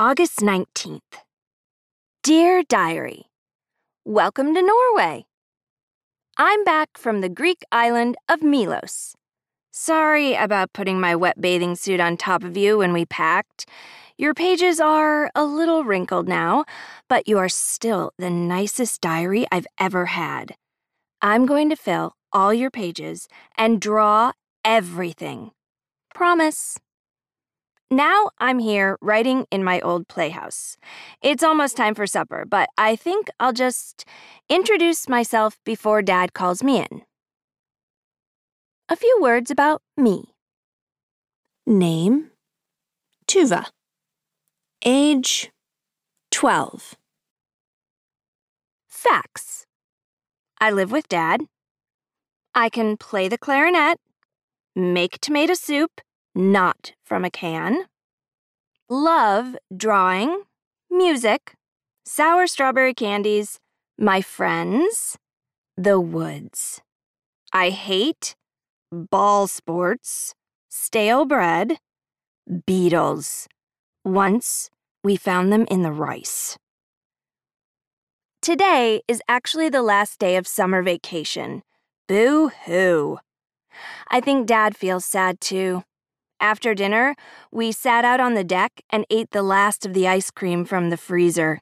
August 19th. Dear Diary, Welcome to Norway. I'm back from the Greek island of Milos. Sorry about putting my wet bathing suit on top of you when we packed. Your pages are a little wrinkled now, but you are still the nicest diary I've ever had. I'm going to fill all your pages and draw everything. Promise. Now I'm here writing in my old playhouse. It's almost time for supper, but I think I'll just introduce myself before Dad calls me in. A few words about me. Name Tuva. Age 12. Facts I live with Dad. I can play the clarinet, make tomato soup, not from a can. Love drawing, music, sour strawberry candies, my friends, the woods. I hate ball sports, stale bread, beetles. Once we found them in the rice. Today is actually the last day of summer vacation. Boo hoo. I think Dad feels sad too. After dinner, we sat out on the deck and ate the last of the ice cream from the freezer.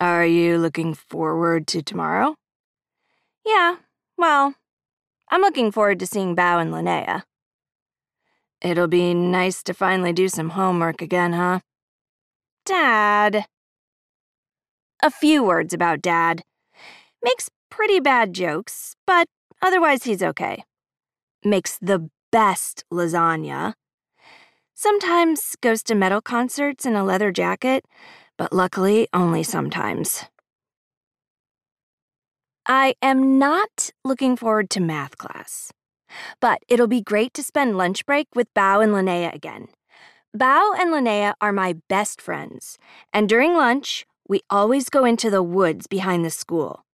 Are you looking forward to tomorrow? Yeah, well, I'm looking forward to seeing Bao and Linnea. It'll be nice to finally do some homework again, huh? Dad. A few words about Dad. Makes pretty bad jokes, but otherwise he's okay. Makes the best lasagna. Sometimes goes to metal concerts in a leather jacket, but luckily only sometimes. I am not looking forward to math class, but it'll be great to spend lunch break with Bao and Linnea again. Bao and Linnea are my best friends, and during lunch, we always go into the woods behind the school.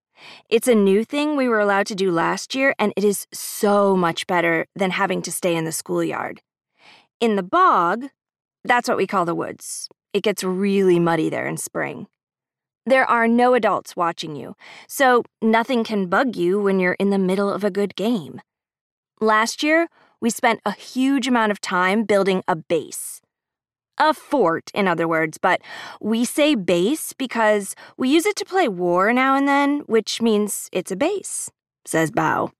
It's a new thing we were allowed to do last year, and it is so much better than having to stay in the schoolyard. In the bog, that's what we call the woods. It gets really muddy there in spring. There are no adults watching you, so nothing can bug you when you're in the middle of a good game. Last year, we spent a huge amount of time building a base. A fort, in other words, but we say base because we use it to play war now and then, which means it's a base, says Bao.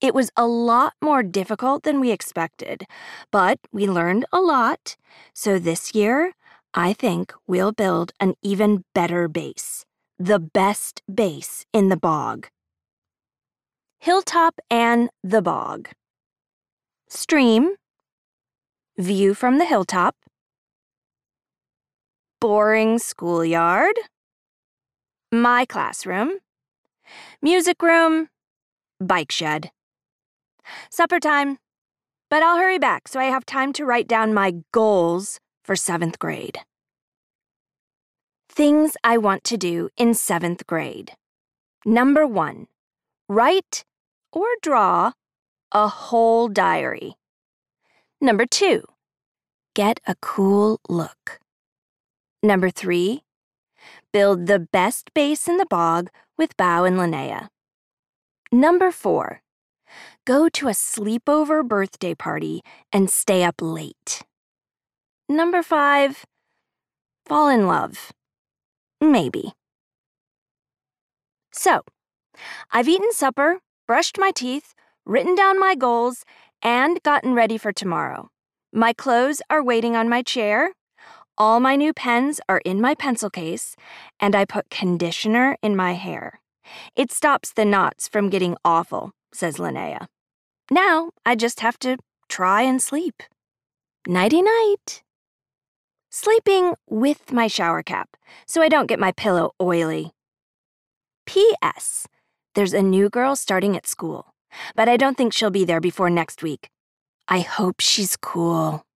It was a lot more difficult than we expected, but we learned a lot. So this year, I think we'll build an even better base. The best base in the bog. Hilltop and the bog. Stream, View from the hilltop. Boring schoolyard. My classroom. Music room. Bike shed. Supper time. But I'll hurry back so I have time to write down my goals for seventh grade. Things I want to do in seventh grade. Number one, write or draw a whole diary. Number two, get a cool look. Number three, build the best base in the bog with Bao and Linnea. Number four, go to a sleepover birthday party and stay up late. Number five, fall in love. Maybe. So, I've eaten supper, brushed my teeth, written down my goals, and gotten ready for tomorrow. My clothes are waiting on my chair. All my new pens are in my pencil case, and I put conditioner in my hair. It stops the knots from getting awful, says Linnea. Now I just have to try and sleep. Nighty night. Sleeping with my shower cap so I don't get my pillow oily. P.S. There's a new girl starting at school but I don't think she'll be there before next week. I hope she's cool.